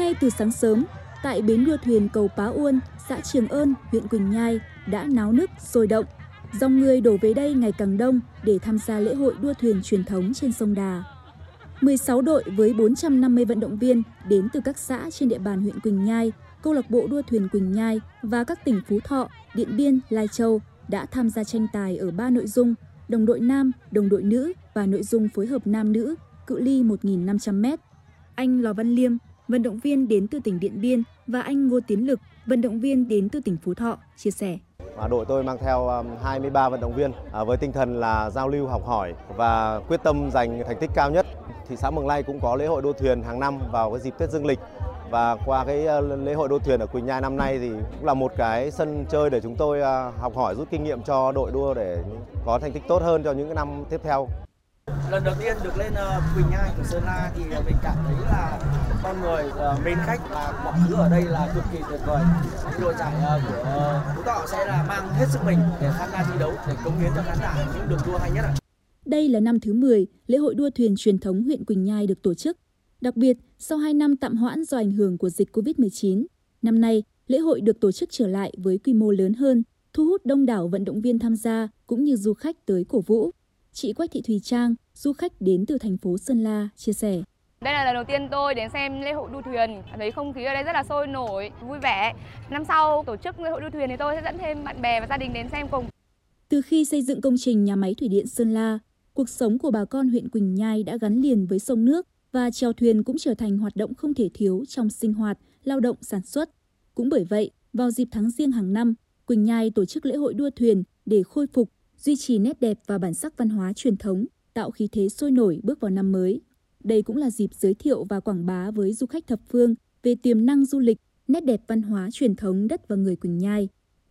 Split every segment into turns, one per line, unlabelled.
Ngay từ sáng sớm, tại bến đua thuyền cầu Pá Uôn, xã Trường Ơn, huyện Quỳnh Nhai đã náo nức, sôi động. Dòng người đổ về đây ngày càng đông để tham gia lễ hội đua thuyền truyền thống trên sông Đà. 16 đội với 450 vận động viên đến từ các xã trên địa bàn huyện Quỳnh Nhai, câu lạc bộ đua thuyền Quỳnh Nhai và các tỉnh Phú Thọ, Điện Biên, Lai Châu đã tham gia tranh tài ở 3 nội dung: đồng đội nam, đồng đội nữ và nội dung phối hợp nam nữ, cự ly 1.500m. Anh Lò Văn Liêm, vận động viên đến từ tỉnh Điện Biên và anh Ngô Tiến Lực, vận động viên đến từ tỉnh Phú Thọ, chia sẻ.
Đội tôi mang theo um, 23 vận động viên à, với tinh thần là giao lưu học hỏi và quyết tâm giành thành tích cao nhất. Thị xã Mường Lây cũng có lễ hội đua thuyền hàng năm vào cái dịp Tết Dương lịch và qua cái ờ, lễ hội đua thuyền ở Quỳnh Nhai năm nay thì cũng là một cái sân chơi để chúng tôi à, học hỏi rút kinh nghiệm cho đội đua để có thành tích tốt hơn cho những năm tiếp theo.
Lần đầu tiên được lên ờ, Quỳnh Nhai của Sơn La thì ờ, mình cảm thấy là con người ờ, mến khách và mọi thứ ở đây là cực kỳ tuyệt vời. Đội giải của Phú Thọ sẽ là mang hết sức mình để tham gia thi đấu để cống hiến cho khán giả những đường đua hay nhất ạ.
Đây là năm thứ 10 lễ hội đua thuyền truyền thống huyện Quỳnh Nhai được tổ chức. Đặc biệt, sau 2 năm tạm hoãn do ảnh hưởng của dịch COVID-19, năm nay lễ hội được tổ chức trở lại với quy mô lớn hơn, thu hút đông đảo vận động viên tham gia cũng như du khách tới cổ vũ. Chị Quách Thị Thùy Trang, du khách đến từ thành phố Sơn La, chia sẻ.
Đây là lần đầu tiên tôi đến xem lễ hội đua thuyền, thấy không khí ở đây rất là sôi nổi, vui vẻ. Năm sau tổ chức lễ hội đua thuyền thì tôi sẽ dẫn thêm bạn bè và gia đình đến xem cùng.
Từ khi xây dựng công trình nhà máy thủy điện Sơn La, cuộc sống của bà con huyện Quỳnh Nhai đã gắn liền với sông nước và chèo thuyền cũng trở thành hoạt động không thể thiếu trong sinh hoạt, lao động sản xuất. Cũng bởi vậy, vào dịp tháng riêng hàng năm, Quỳnh Nhai tổ chức lễ hội đua thuyền để khôi phục, duy trì nét đẹp và bản sắc văn hóa truyền thống, tạo khí thế sôi nổi bước vào năm mới. Đây cũng là dịp giới thiệu và quảng bá với du khách thập phương về tiềm năng du lịch, nét đẹp văn hóa truyền thống đất và người Quỳnh Nhai.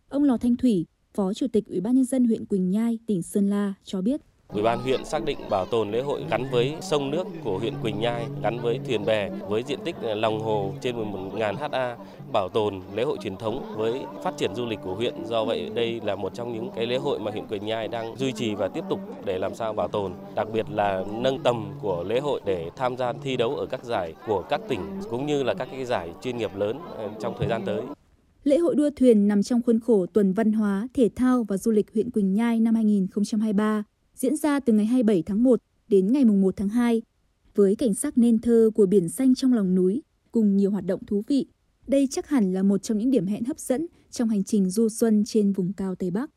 Ông Lò Thanh Thủy, Phó Chủ tịch Ủy ban nhân dân huyện Quỳnh Nhai, tỉnh Sơn La cho biết.
Ủy ban huyện xác định bảo tồn lễ hội gắn với sông nước của huyện Quỳnh Nhai, gắn với thuyền bè với diện tích ờ, lòng hồ trên 11.000 ha, bảo tồn lễ hội truyền thống với phát triển du lịch của huyện. Do vậy đây là một trong những cái lễ hội mà huyện Quỳnh Nhai đang duy trì và tiếp tục để làm sao bảo tồn, đặc biệt là nâng tầm của lễ hội để tham gia thi đấu ở các giải của các tỉnh cũng như là các cái giải chuyên nghiệp lớn ờ, trong thời gian tới.
Lễ hội đua thuyền nằm trong khuôn khổ tuần văn hóa, thể thao và du lịch huyện Quỳnh Nhai năm 2023 diễn ra từ ngày 27 tháng 1 đến ngày 1 tháng 2. Với cảnh sắc nên thơ của biển xanh trong lòng núi, cùng nhiều hoạt động thú vị, đây chắc hẳn là một trong những điểm hẹn hấp dẫn trong hành trình du xuân trên vùng cao Tây Bắc.